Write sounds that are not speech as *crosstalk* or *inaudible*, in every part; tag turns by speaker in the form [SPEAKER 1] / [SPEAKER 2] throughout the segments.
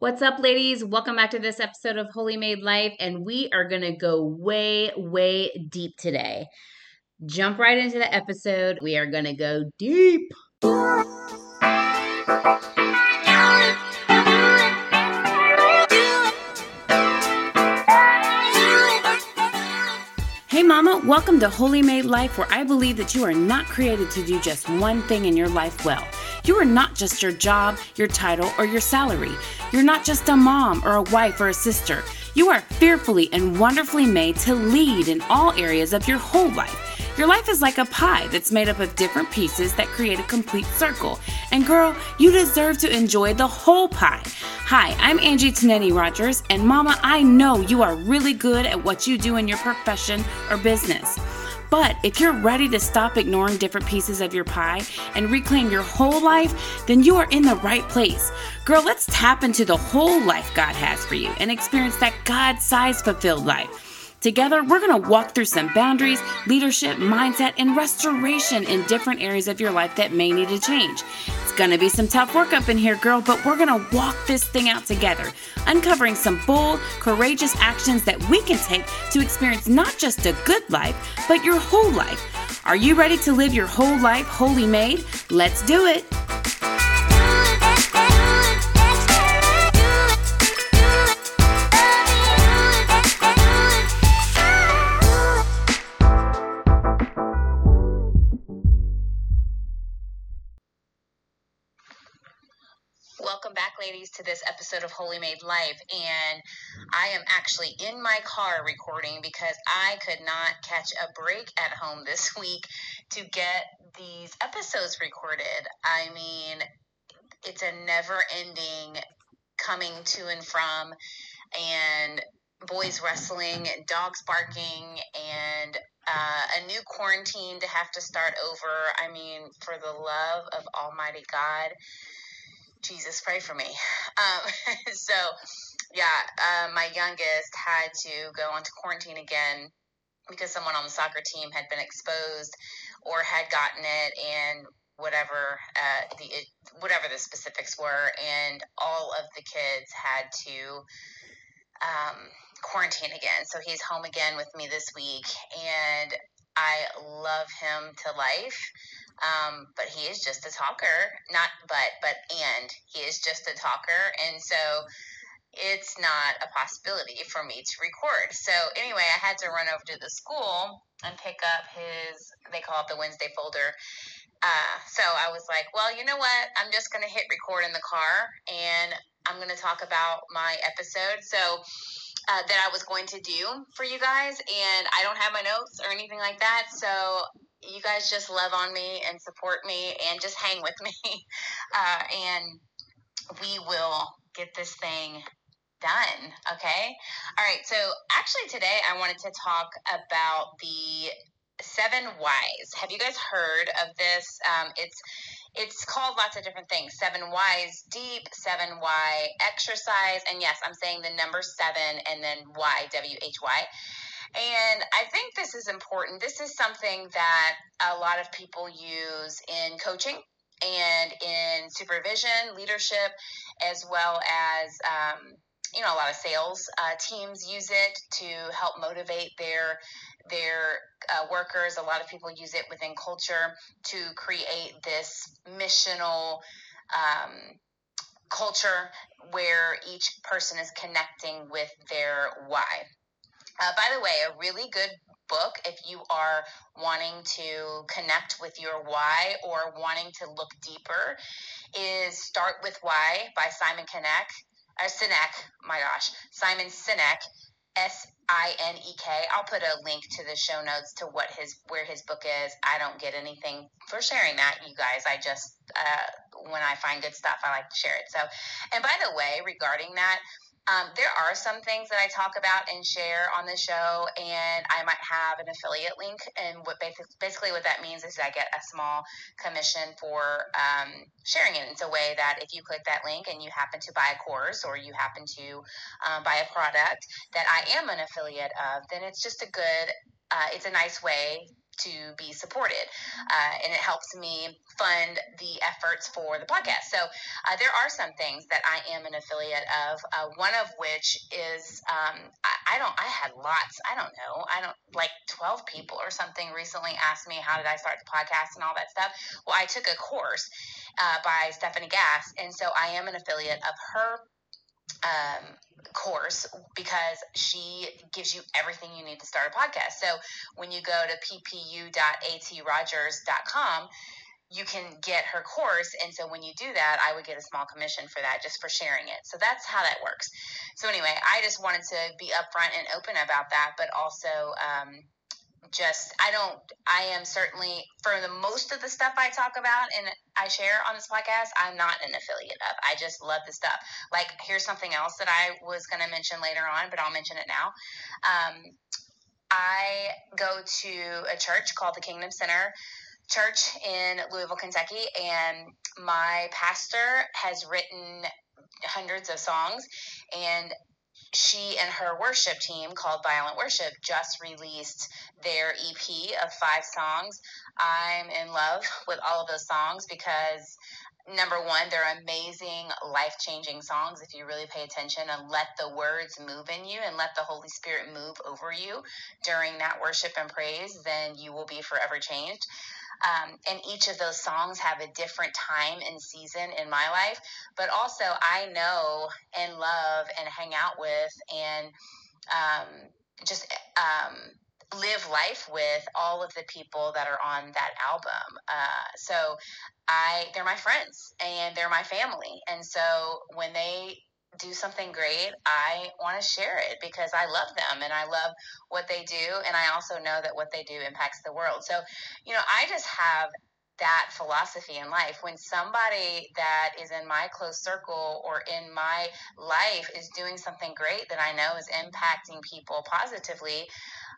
[SPEAKER 1] What's up, ladies? Welcome back to this episode of Holy Made Life, and we are going to go way, way deep today. Jump right into the episode. We are going to go deep. Mama, welcome to Holy Made Life, where I believe that you are not created to do just one thing in your life well. You are not just your job, your title, or your salary. You're not just a mom or a wife or a sister. You are fearfully and wonderfully made to lead in all areas of your whole life. Your life is like a pie that's made up of different pieces that create a complete circle. And girl, you deserve to enjoy the whole pie. Hi, I'm Angie Tanetti Rogers, and Mama, I know you are really good at what you do in your profession or business. But if you're ready to stop ignoring different pieces of your pie and reclaim your whole life, then you are in the right place. Girl, let's tap into the whole life God has for you and experience that God sized fulfilled life. Together, we're going to walk through some boundaries, leadership, mindset, and restoration in different areas of your life that may need to change. It's going to be some tough work up in here, girl, but we're going to walk this thing out together, uncovering some bold, courageous actions that we can take to experience not just a good life, but your whole life. Are you ready to live your whole life holy made? Let's do it. Ladies, to this episode of Holy Made Life. And I am actually in my car recording because I could not catch a break at home this *laughs* week to get these episodes recorded. I mean, it's a never ending coming to and from, and boys wrestling, dogs barking, and uh, a new quarantine to have to start over. I mean, for the love of Almighty God Jesus, pray for me. Um, *laughs* so, yeah, uh, my youngest had to go onto quarantine again because someone on the soccer team had been exposed or had gotten it, and whatever uh, the it, whatever the specifics were, and all of the kids had to um, quarantine again. So he's home again with me this week, and I love him to life. Um, but he is just a talker, not but, but and he is just a talker. And so it's not a possibility for me to record. So anyway, I had to run over to the school and pick up his, they call it the Wednesday folder. Uh, so I was like, well, you know what? I'm just going to hit record in the car and I'm going to talk about my episode. So, uh, that I was going to do for you guys, and I don't have my notes or anything like that. So you guys just love on me and support me and just hang with me. *laughs* Uh, and we will get this thing done. Okay. All right. So actually, today I wanted to talk about the seven whys. Have you guys heard of this? Um, it's it's called lots of different things. Seven whys deep, seven why exercise, and yes, I'm saying the number seven and then why W H Y. And I think this is important. This is something that a lot of people use in coaching and in supervision, leadership, as well as um, you know a lot of sales uh, teams use it to help motivate their their uh, workers. A lot of people use it within culture to create this missional um, culture where each person is connecting with their why. Uh, by the way, a really good book if you are wanting to connect with your why or wanting to look deeper is Start with Why by Simon Sinek. Uh, Sinek, my gosh, Simon Sinek, S I N E K. I'll put a link to the show notes to what his where his book is. I don't get anything for sharing that, you guys. I just uh, when I find good stuff, I like to share it. So, and by the way, regarding that, um, there are some things that I talk about and share on the show, and I might have an affiliate link. And what basically what that means is I get a small commission for um, sharing it. It's a way that if you click that link and you happen to buy a course or you happen to um, buy a product that I am an affiliate of, then it's just a good, uh, it's a nice way to be supported. Uh, and it helps me fund the efforts for the podcast. So uh, there are some things that I am an affiliate of, uh, one of which is um, I, I, don't, I had lots, I don't know, I don't like 12 people or something recently asked me, how did I start the podcast and all that stuff? Well, I took a course uh, by Stephanie Gass. And so I am an affiliate of her um, course because she gives you everything you need to start a podcast. So when you go to ppu.atrogers.com, you can get her course. And so when you do that, I would get a small commission for that just for sharing it. So that's how that works. So anyway, I just wanted to be upfront and open about that, but also, um, just I don't I am certainly for the most of the stuff I talk about and I share on this podcast, I'm not an affiliate of. I just love the stuff. Like here's something else that I was going to mention later on, but I'll mention it now. Um, I go to a church called the Kingdom Center Church in Louisville, Kentucky, and my pastor has written hundreds of songs and she and her worship team called Violent Worship just released their EP of five songs. I'm in love with all of those songs because number one, they're amazing, life changing songs if you really pay attention and let the words move in you and let the Holy Spirit move over you during that worship and praise, then you will be forever changed. Um, and each of those songs have a different time and season in my life. But also, I know and love and hang out with and um, just um, live life with all of the people that are on that album. Uh, so I, they're my friends and they're my family. And so when they do something great, I want to share it because I love them and I love what they do. And I also know that what they do impacts the world. So, you know, I just have that philosophy in life. When somebody that is in my close circle or in my life is doing something great that I know is impacting people positively,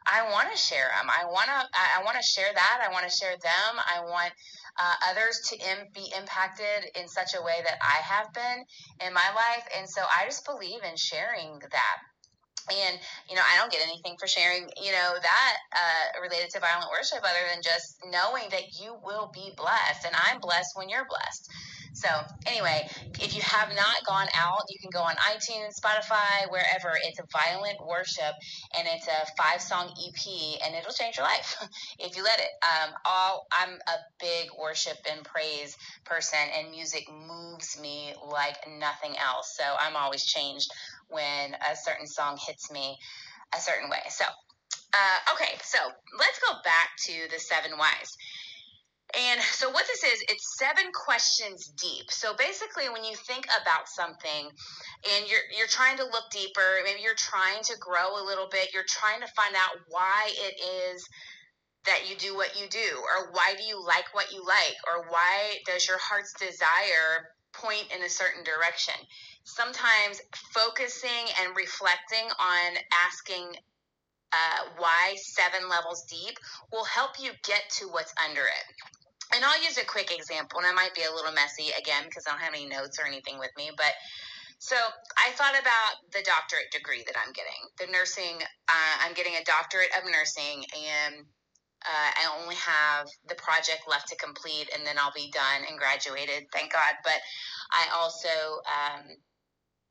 [SPEAKER 1] I want to share them. I want to I want to share that. I want to share them. I want uh, others to Im- be impacted in such a way that I have been in my life. And so I just believe in sharing that and you know i don't get anything for sharing you know that uh, related to violent worship other than just knowing that you will be blessed and i'm blessed when you're blessed so, anyway, if you have not gone out, you can go on iTunes, Spotify, wherever. It's a violent worship and it's a five song EP and it'll change your life *laughs* if you let it. Um, all I'm a big worship and praise person and music moves me like nothing else. So, I'm always changed when a certain song hits me a certain way. So, uh, okay, so let's go back to the seven whys. And so what this is, it's seven questions deep. So basically when you think about something and you're you're trying to look deeper, maybe you're trying to grow a little bit, you're trying to find out why it is that you do what you do or why do you like what you like or why does your heart's desire point in a certain direction. Sometimes focusing and reflecting on asking uh, why seven levels deep will help you get to what's under it and I'll use a quick example, and it might be a little messy again because I don't have any notes or anything with me, but so I thought about the doctorate degree that I'm getting. The nursing, uh, I'm getting a doctorate of nursing, and uh, I only have the project left to complete, and then I'll be done and graduated, thank God. But I also um,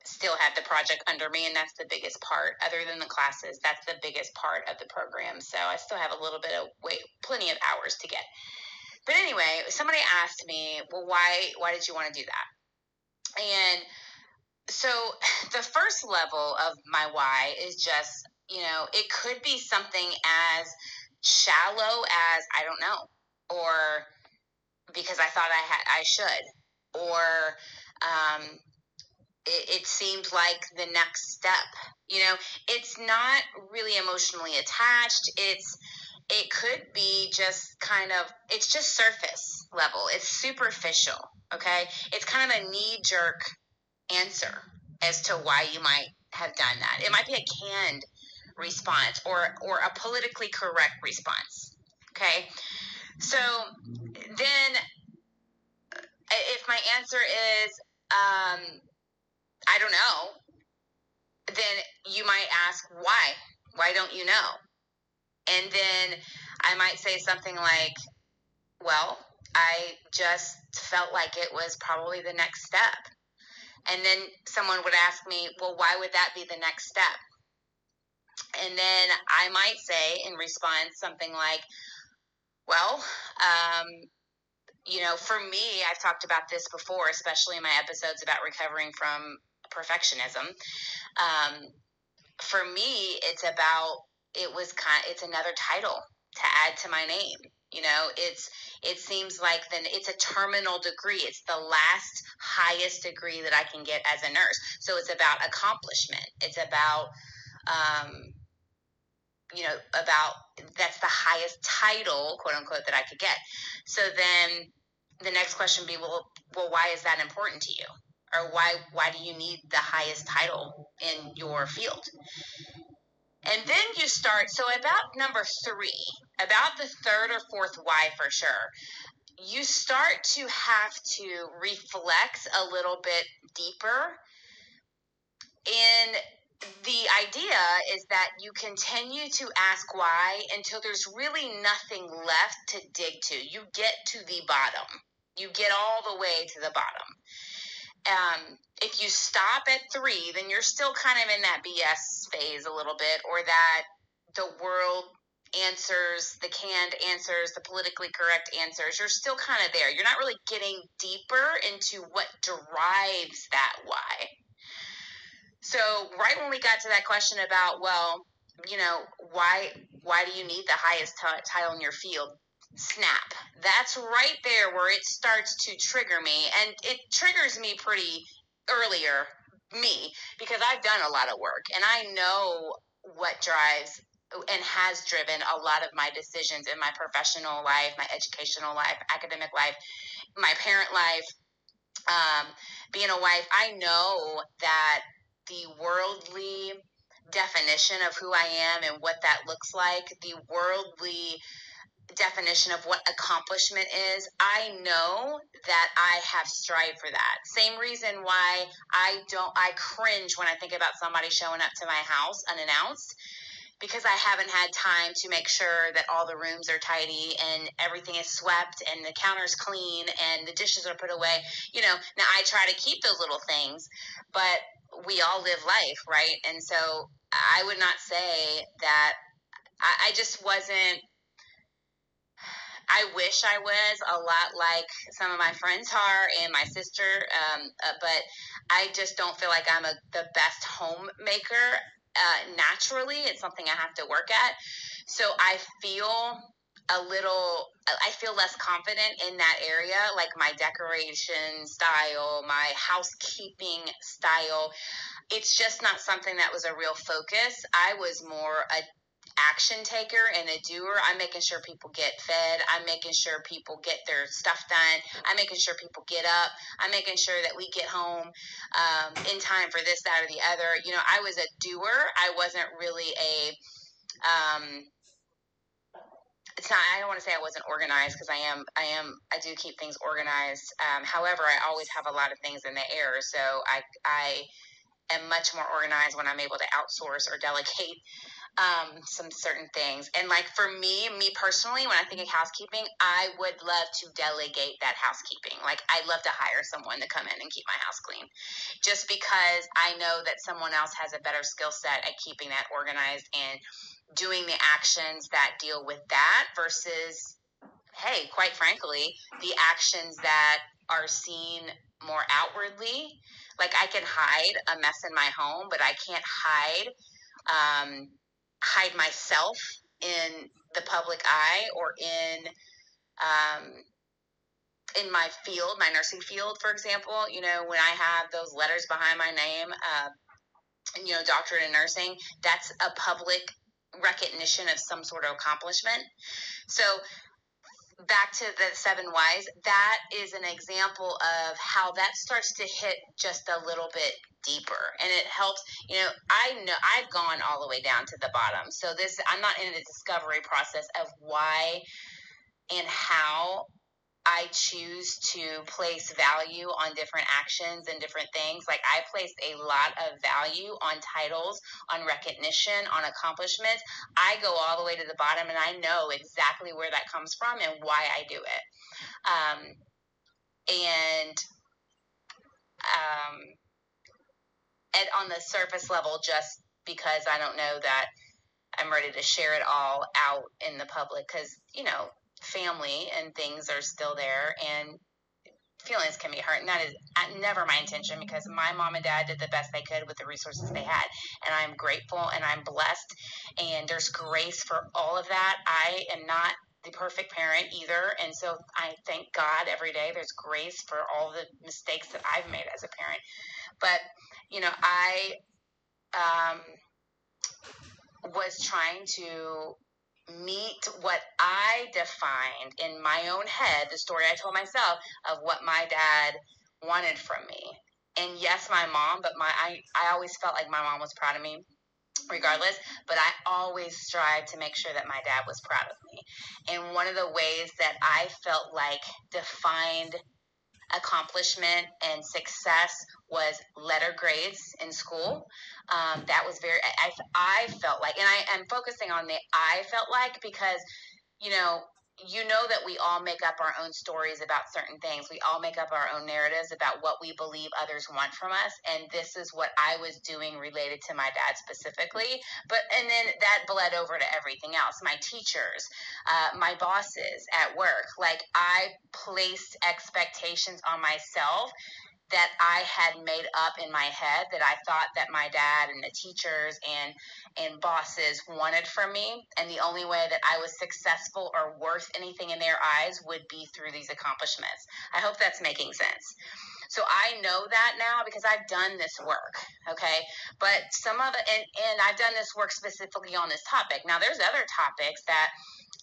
[SPEAKER 1] still have the project under me, and that's the biggest part. Other than the classes, that's the biggest part of the program. So I still have a little bit of wait, plenty of hours to get. But anyway, somebody asked me, well, why why did you want to do that? And so *laughs* the first level of my why is just, you know, it could be something as shallow as I don't know, or because I thought I had I should, or um, it, it seemed like the next step. You know, it's not really emotionally attached. It's it could be just kind of it's just surface level. It's superficial okay? It's kind of a knee jerk answer as to why you might have done that. It might be a canned response or or a politically correct response okay? So then if my answer is um i don't know then you might ask why. Why don't you know and then I might say something like, well, I just felt like it was probably the next step. And then someone would ask me, well, why would that be the next step? And then I might say in response something like, well, um, you know, for me, I've talked about this before, especially in my episodes about recovering from perfectionism. Um, for me, it's about it was kind. It's another title to add to my name. You know, it's it seems like then it's a terminal degree. It's the last highest degree that I can get as a nurse. So it's about accomplishment. It's about um, you know, about that's the highest title, quote unquote, that I could get. So then the next question would be, well, well, why is that important to you? Or why why do you need the highest title in your field? And then you start, so about number three, about the third or fourth why for sure, you start to have to reflect a little bit deeper. And the idea is that you continue to ask why until there's really nothing left to dig to. You get to the bottom, you get all the way to the bottom. Um, if you stop at three, then you're still kind of in that BS phase a little bit, or that the world answers, the canned answers, the politically correct answers, you're still kind of there. You're not really getting deeper into what drives that why. So, right when we got to that question about, well, you know, why why do you need the highest t- title in your field? Snap. That's right there where it starts to trigger me, and it triggers me pretty earlier me because I've done a lot of work and I know what drives and has driven a lot of my decisions in my professional life, my educational life, academic life, my parent life, um, being a wife. I know that the worldly definition of who I am and what that looks like, the worldly definition of what accomplishment is, I know that I have strived for that. Same reason why I don't I cringe when I think about somebody showing up to my house unannounced because I haven't had time to make sure that all the rooms are tidy and everything is swept and the counter's clean and the dishes are put away. You know, now I try to keep those little things, but we all live life, right? And so I would not say that I, I just wasn't. I wish I was a lot like some of my friends are and my sister, um, uh, but I just don't feel like I'm a, the best homemaker uh, naturally. It's something I have to work at. So I feel a little i feel less confident in that area like my decoration style my housekeeping style it's just not something that was a real focus i was more a action taker and a doer i'm making sure people get fed i'm making sure people get their stuff done i'm making sure people get up i'm making sure that we get home um, in time for this that or the other. You know i was a doer i wasn't really a um, it's not i don't want to say i wasn't organized because i am i am i do keep things organized um, however i always have a lot of things in the air so i i am much more organized when i'm able to outsource or delegate um, some certain things. And like for me me personally when i think of housekeeping i would love to delegate that housekeeping. Like i'd love to hire someone to come in and keep my house clean. Just because i know that someone else has a better skill set at keeping that organized and doing the actions that deal with that versus, hey, quite frankly, the actions that are seen more outwardly. Like I can hide a mess in my home, but I can't hide um, hide myself in the public eye or in um, in my field, my nursing field, for example. You know, when I have those letters behind my name, uh, you know, doctorate in nursing, that's a public recognition of some sort of accomplishment. So back to the seven whys, that is an example of how that starts to hit just a little bit deeper. And it helps you know i know i've gone all the way down to the bottom. So this i'm not in the discovery process of why and how I choose to place value on different actions and different things. Like I place a lot of value on titles, on recognition, on accomplishments. I go all the way to the bottom and I know exactly where that comes from and why I do it. Um, and um, and on the surface level, just because I don't know that I'm ready to share it all out in the public, because you know family and things are still there and feelings can be hurt and that is never my intention because my mom and dad did the best they could with the resources they had and i'm grateful and i'm blessed and there's grace for all of that. I am not the perfect parent either and so i thank god every day there's grace for all the mistakes that i've made as a parent. But you know i um, was trying to meet what I defined in my own head, the story I told myself of what my dad wanted from me. And yes, my mom, but my I, I always felt like my mom was proud of me regardless, but I always strive to make sure that my dad was proud of me. And one of the ways that I felt like defined accomplishment and success was letter grades in school. Um, that was very, I, I felt like, and I am focusing on the I felt like because, you know, you know that we all make up our own stories about certain things. We all make up our own narratives about what we believe others want from us. And this is what I was doing related to my dad specifically. But, and then that bled over to everything else my teachers, uh, my bosses at work. Like, I placed expectations on myself that I had made up in my head that I thought that my dad and the teachers and and bosses wanted from me and the only way that I was successful or worth anything in their eyes would be through these accomplishments. I hope that's making sense. So I know that now because I've done this work, okay? But some of it and and I've done this work specifically on this topic. Now there's other topics that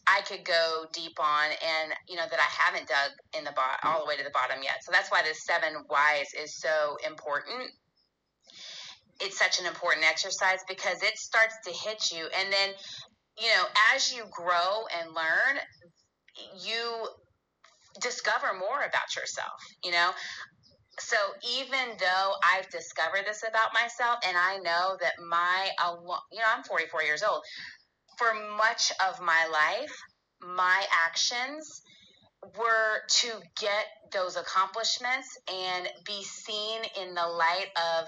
[SPEAKER 1] I could go deep on and you know that I haven't dug in the bot all the way to the bottom yet. So that's why the seven whys is so important. It's such an important exercise because it starts to hit you and then you know as you grow and learn you discover more about yourself, you know? So even though I've discovered this about myself and I know that my you know I'm 44 years old for much of my life, my actions were to get those accomplishments and be seen in the light of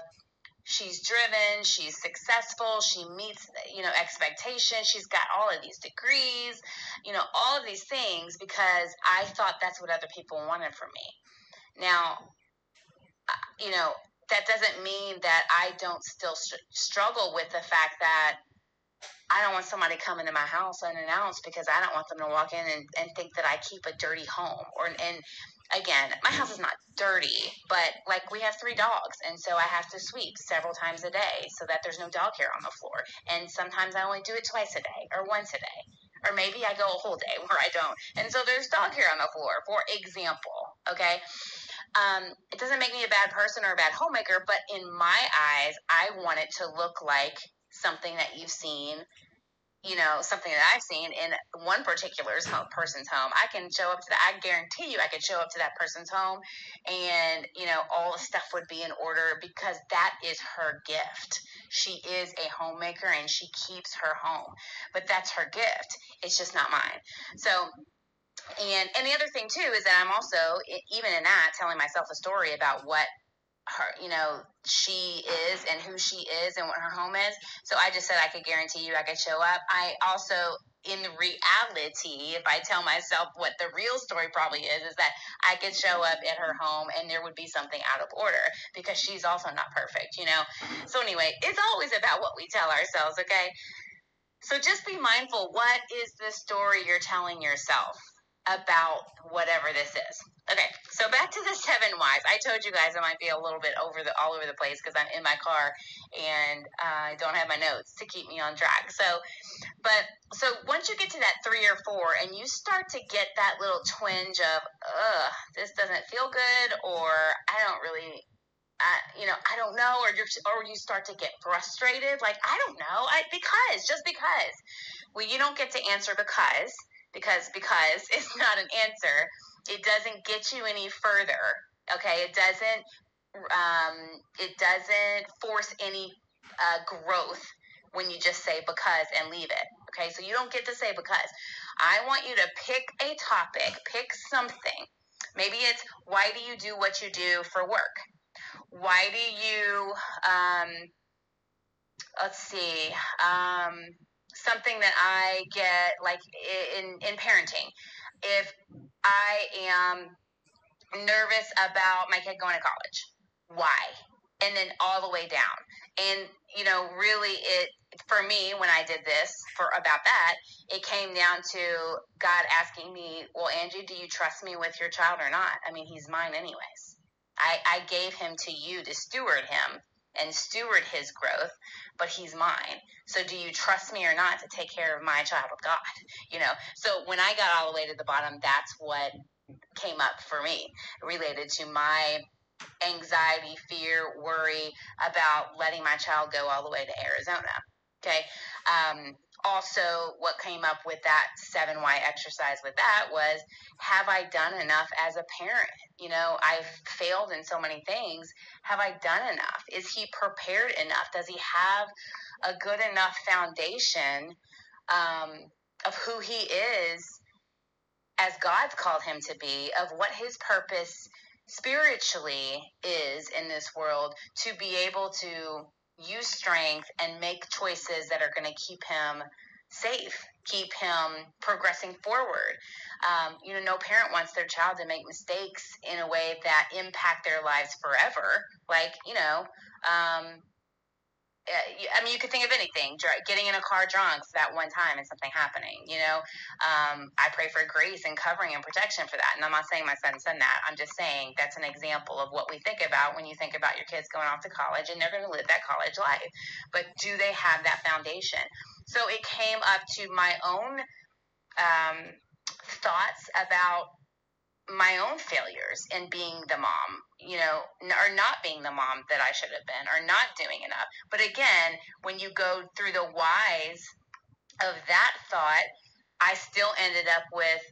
[SPEAKER 1] she's driven, she's successful, she meets, you know, expectations, she's got all of these degrees, you know, all of these things because I thought that's what other people wanted from me. Now, uh, you know, that doesn't mean that I don't still struggle with the fact that I don't want somebody coming to my house unannounced because I don't want them to walk in and, and think that I keep a dirty home. Or and again, my house is not dirty, but like we have three dogs, and so I have to sweep several times a day so that there's no dog hair on the floor. And sometimes I only do it twice a day or once a day. Or maybe I go a whole day where I don't. And so there's dog hair on the floor, for example. Okay. Um, it doesn't make me a bad person or a bad homemaker, but in my eyes, I want it to look like something that you've seen you know something that I've seen in one particular person's home. I can show up to that. I guarantee you, I could show up to that person's home, and you know all the stuff would be in order because that is her gift. She is a homemaker and she keeps her home, but that's her gift. It's just not mine. So and and the other thing too is that I'm also even in that telling myself a story about what her, you know, she is and who she is and what her home is. So I just said I could guarantee you I could show up. I also, in reality, if I tell myself what the real story probably is, is that I could show up at her home and there would be something out of order because she's also not perfect, you know? So anyway, it's always about what we tell ourselves, okay? So just be mindful what is the story you're telling yourself about whatever this is. Okay, so back to the seven whys. I told you guys I might be a little bit over the all over the place because I'm in my car and uh, I don't have my notes to keep me on track. So, but so once you get to that three or four and you start to get that little twinge of, ugh, this doesn't feel good, or I don't really uh, you know, I don't know, or you or you start to get frustrated, like I don't know, I because just because. Well, you don't get to answer because because because *laughs* it's not an answer it doesn't get you any further. Okay, it doesn't um, it doesn't force any uh, growth when you just say because and leave it. Okay, so you don't get to say because. I want you to pick a topic, pick something. Maybe it's why do you do what you do for work? Why do you, um, let's see, um, something that I get like in, in parenting. If I am nervous about my kid going to college, why? And then all the way down. And, you know, really it, for me, when I did this for about that, it came down to God asking me, well, Angie, do you trust me with your child or not? I mean, he's mine anyways. I, I gave him to you to steward him and steward his growth, but he's mine. So do you trust me or not to take care of my child of God? You know, so when I got all the way to the bottom, that's what came up for me related to my anxiety, fear, worry about letting my child go all the way to Arizona. Okay. Um, also, what came up with that 7Y exercise with that was have I done enough as a parent? You know, I've failed in so many things. Have I done enough? Is he prepared enough? Does he have a good enough foundation um, of who he is as God's called him to be, of what his purpose spiritually is in this world to be able to use strength and make choices that are going to keep him safe, keep him progressing forward. Um, you know, no parent wants their child to make mistakes in a way that impact their lives forever. Like, you know, um, I mean, you could think of anything. Getting in a car drunk that one time and something happening. You know, um, I pray for grace and covering and protection for that. And I'm not saying my son's done that. I'm just saying that's an example of what we think about when you think about your kids going off to college and they're going to live that college life. But do they have that foundation? So it came up to my own um, thoughts about my own failures in being the mom, you know, or not being the mom that I should have been, or not doing enough. But again, when you go through the whys of that thought, I still ended up with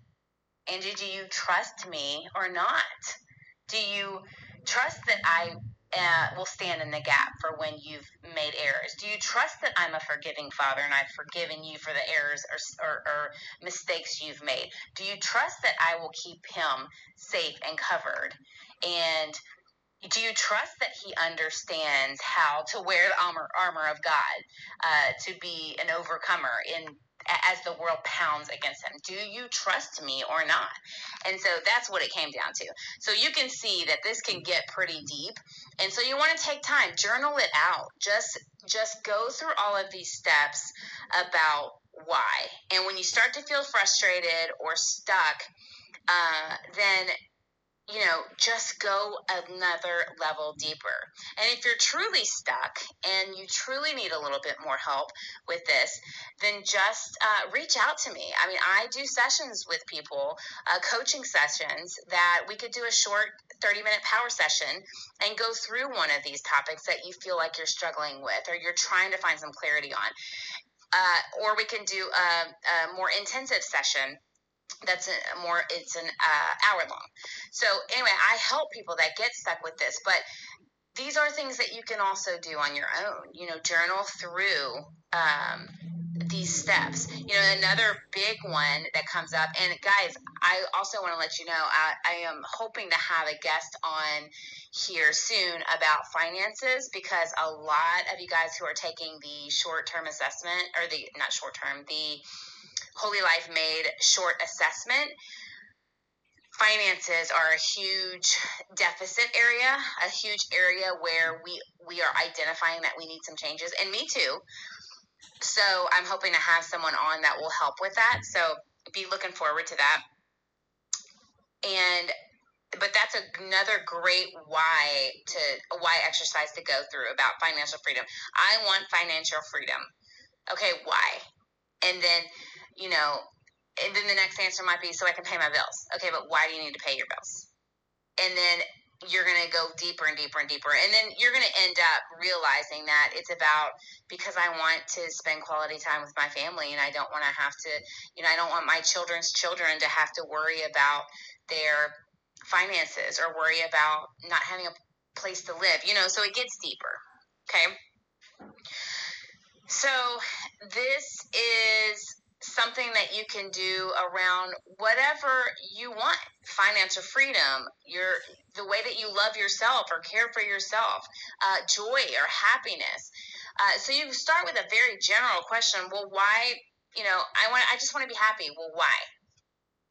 [SPEAKER 1] Angie, do you trust me or not? Do you trust that I uh, will stand in the gap for when you've made errors? Do you trust that I'm a forgiving father and I've forgiven you for the errors or, or, or mistakes you've made? Do you trust that I will keep him safe and covered? And do you trust that he understands how to wear the armor, armor of God uh, to be an overcomer in as the world pounds against him. Do you trust me or not? And so that's what it came down to. So you can see that this can get pretty deep. And so you want to take time, journal it out. Just just go through all of these steps about why. And when you start to feel frustrated or stuck, uh, then you know, just go another level deeper. And if you're truly stuck and you truly need a little bit more help with this, then just uh, reach out to me. I mean, I do sessions with people, uh, coaching sessions that we could do a short 30 minute power session and go through one of these topics that you feel like you're struggling with or you're trying to find some clarity on. Uh, or we can do a, a more intensive session that's a more it's an uh, hour long. So anyway i help people that get stuck with this but these are things that you can also do on your own you know journal through um, these steps. You know another big one that comes up and guys i also want to let you know I, I am hoping to have a guest on here soon about finances because a lot of you guys who are taking the short term assessment or the not short term the Holy Life made short assessment. Finances are a huge deficit area, a huge area where we we are identifying that we need some changes, and me too. So I'm hoping to have someone on that will help with that. So be looking forward to that. And but that's another great why to why exercise to go through about financial freedom. I want financial freedom. Okay, why? And then you know, and then the next answer might be so I can pay my bills. Okay, but why do you need to pay your bills? And then you're going to go deeper and deeper and deeper. And then you're going to end up realizing that it's about because I want to spend quality time with my family and I don't want to have to, you know, I don't want my children's children to have to worry about their finances or worry about not having a place to live, you know, so it gets deeper. Okay. So this is something that you can do around whatever you want financial freedom your the way that you love yourself or care for yourself uh, joy or happiness. Uh, so you start with a very general question well why you know i want i just want to be happy well why?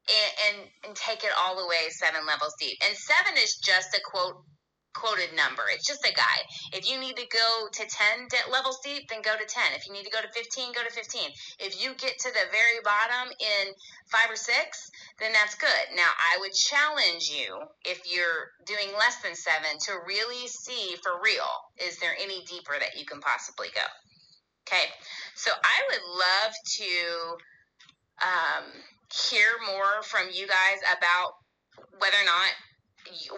[SPEAKER 1] And, and and take it all the way seven levels deep. And seven is just a quote quoted number. It's just a guide. If you need to go to 10 levels deep, then go to 10. If you need to go to 15, go to 15. If you get to the very bottom in five or six, then that's good. Now, I would challenge you, if you're doing less than seven, to really see for real is there any deeper that you can possibly go? Okay, so I would love to um, hear more from you guys about whether or not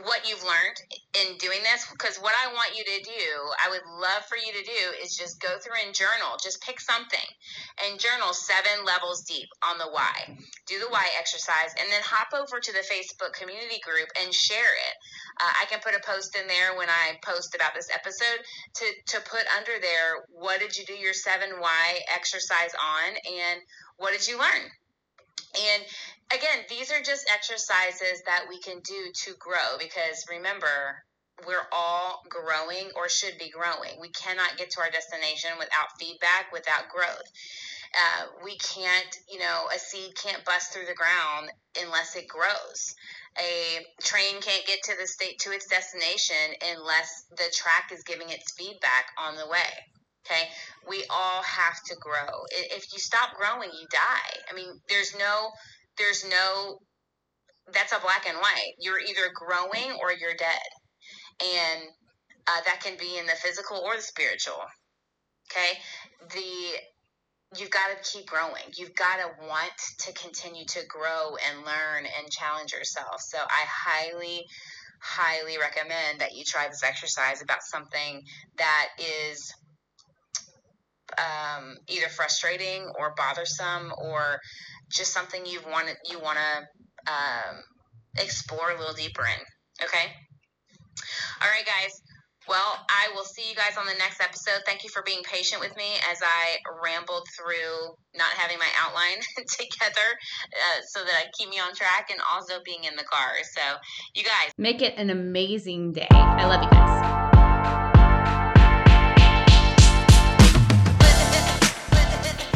[SPEAKER 1] what you've learned in doing this because what I want you to do, I would love for you to do is just go through and journal. Just pick something and journal seven levels deep on the why. Do the why exercise and then hop over to the Facebook community group and share it. Uh, I can put a post in there when I post about this episode to, to put under there what did you do your seven why exercise on and what did you learn? And again, these are just exercises that we can do to grow because remember, we're all growing or should be growing. We cannot get to our destination without feedback, without growth. Uh, we can't, you know, a seed can't bust through the ground unless it grows. A train can't get to the state to its destination unless the track is giving its feedback on the way. Okay, we all have to grow. If you stop growing, you die. I mean, there's no there's no that's a black and white. You're either growing or you're dead. And uh, that can be in the physical or the spiritual. Okay? The you've got to keep growing. You've got to want to continue to grow and learn and challenge yourself. So I highly highly recommend that you try this exercise about something that is um, either frustrating or bothersome or just something you want you want to um, explore a little deeper in. Okay. All right, guys. Well, I will see you guys on the next episode. Thank you for being patient with me as I rambled through not having my outline *laughs* together uh, so that I keep me on track and also being in the car. So, you guys,
[SPEAKER 2] make it an amazing day. I love you guys.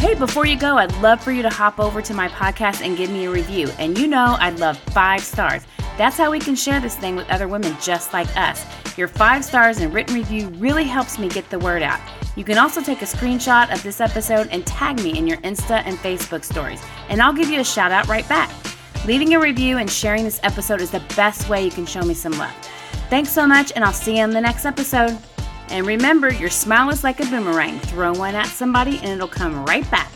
[SPEAKER 2] Hey, before you go, I'd love for you to hop over to my podcast and give me a review. And you know, I'd love five stars. That's how we can share this thing with other women just like us. Your five stars and written review really helps me get the word out. You can also take a screenshot of this episode and tag me in your Insta and Facebook stories, and I'll give you a shout out right back. Leaving a review and sharing this episode is the best way you can show me some love. Thanks so much, and I'll see you in the next episode. And remember, your smile is like a boomerang. Throw one at somebody and it'll come right back.